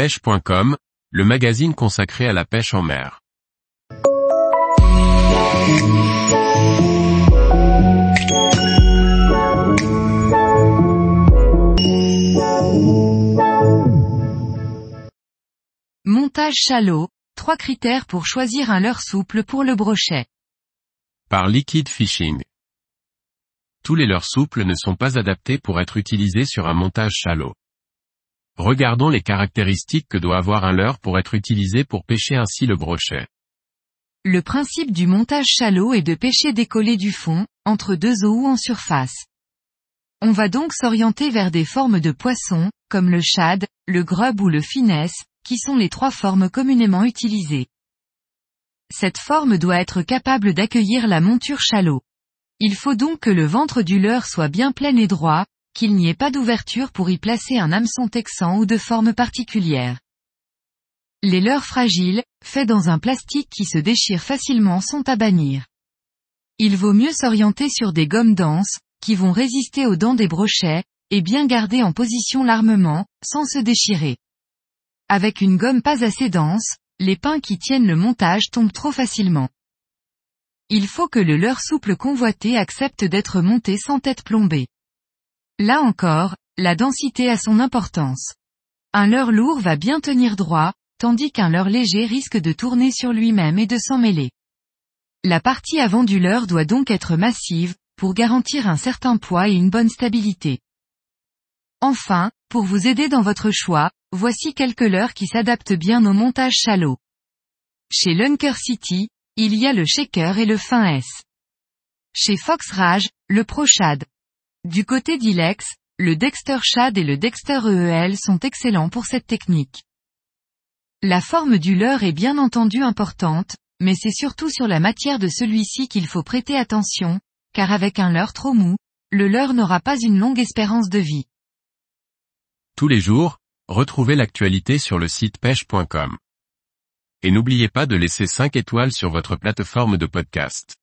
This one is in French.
pêche.com, le magazine consacré à la pêche en mer. Montage chalot, trois critères pour choisir un leurre souple pour le brochet. Par Liquid Fishing. Tous les leurres souples ne sont pas adaptés pour être utilisés sur un montage chalot. Regardons les caractéristiques que doit avoir un leurre pour être utilisé pour pêcher ainsi le brochet. Le principe du montage chalot est de pêcher décollé du fond, entre deux eaux ou en surface. On va donc s'orienter vers des formes de poissons, comme le shad, le grub ou le finesse, qui sont les trois formes communément utilisées. Cette forme doit être capable d'accueillir la monture chalot. Il faut donc que le ventre du leurre soit bien plein et droit, qu'il n'y ait pas d'ouverture pour y placer un hameçon texan ou de forme particulière. Les leurres fragiles, faits dans un plastique qui se déchire facilement sont à bannir. Il vaut mieux s'orienter sur des gommes denses, qui vont résister aux dents des brochets, et bien garder en position l'armement, sans se déchirer. Avec une gomme pas assez dense, les pins qui tiennent le montage tombent trop facilement. Il faut que le leurre souple convoité accepte d'être monté sans tête plombée. Là encore, la densité a son importance. Un leurre lourd va bien tenir droit, tandis qu'un leurre léger risque de tourner sur lui-même et de s'en mêler. La partie avant du leurre doit donc être massive, pour garantir un certain poids et une bonne stabilité. Enfin, pour vous aider dans votre choix, voici quelques leurres qui s'adaptent bien au montage chalot. Chez Lunker City, il y a le shaker et le fin S. Chez Fox Rage, le Pro Shad. Du côté d'Ilex, le Dexter Shad et le Dexter EEL sont excellents pour cette technique. La forme du leurre est bien entendu importante, mais c'est surtout sur la matière de celui-ci qu'il faut prêter attention, car avec un leurre trop mou, le leurre n'aura pas une longue espérance de vie. Tous les jours, retrouvez l'actualité sur le site pêche.com. Et n'oubliez pas de laisser 5 étoiles sur votre plateforme de podcast.